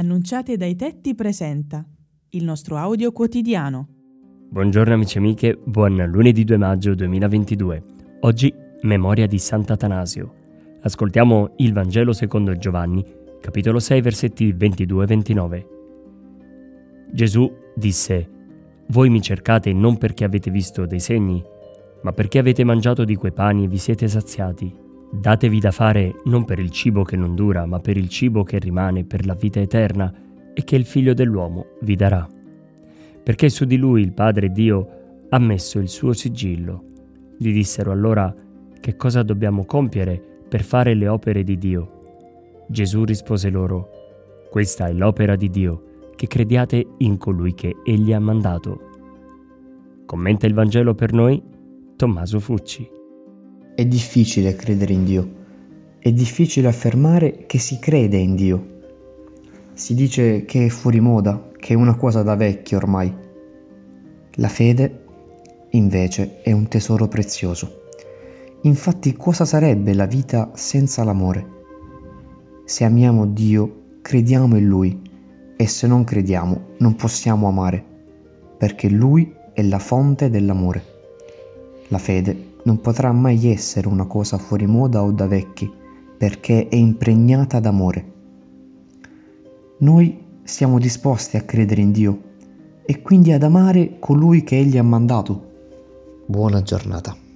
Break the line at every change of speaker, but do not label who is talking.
Annunciate dai tetti presenta il nostro audio quotidiano.
Buongiorno amici e amiche, buon lunedì 2 maggio 2022. Oggi memoria di Sant'Atanasio. Ascoltiamo il Vangelo secondo Giovanni, capitolo 6, versetti 22 e 29. Gesù disse, Voi mi cercate non perché avete visto dei segni, ma perché avete mangiato di quei pani e vi siete saziati. Datevi da fare non per il cibo che non dura, ma per il cibo che rimane per la vita eterna e che il Figlio dell'uomo vi darà. Perché su di lui il Padre Dio ha messo il suo sigillo. Gli dissero allora che cosa dobbiamo compiere per fare le opere di Dio. Gesù rispose loro, questa è l'opera di Dio, che crediate in colui che Egli ha mandato. Commenta il Vangelo per noi Tommaso Fucci.
È difficile credere in Dio. È difficile affermare che si crede in Dio. Si dice che è fuori moda, che è una cosa da vecchio ormai. La fede, invece, è un tesoro prezioso. Infatti cosa sarebbe la vita senza l'amore? Se amiamo Dio, crediamo in Lui e se non crediamo, non possiamo amare, perché Lui è la fonte dell'amore. La fede non potrà mai essere una cosa fuori moda o da vecchi, perché è impregnata d'amore. Noi siamo disposti a credere in Dio e quindi ad amare colui che Egli ha mandato. Buona giornata.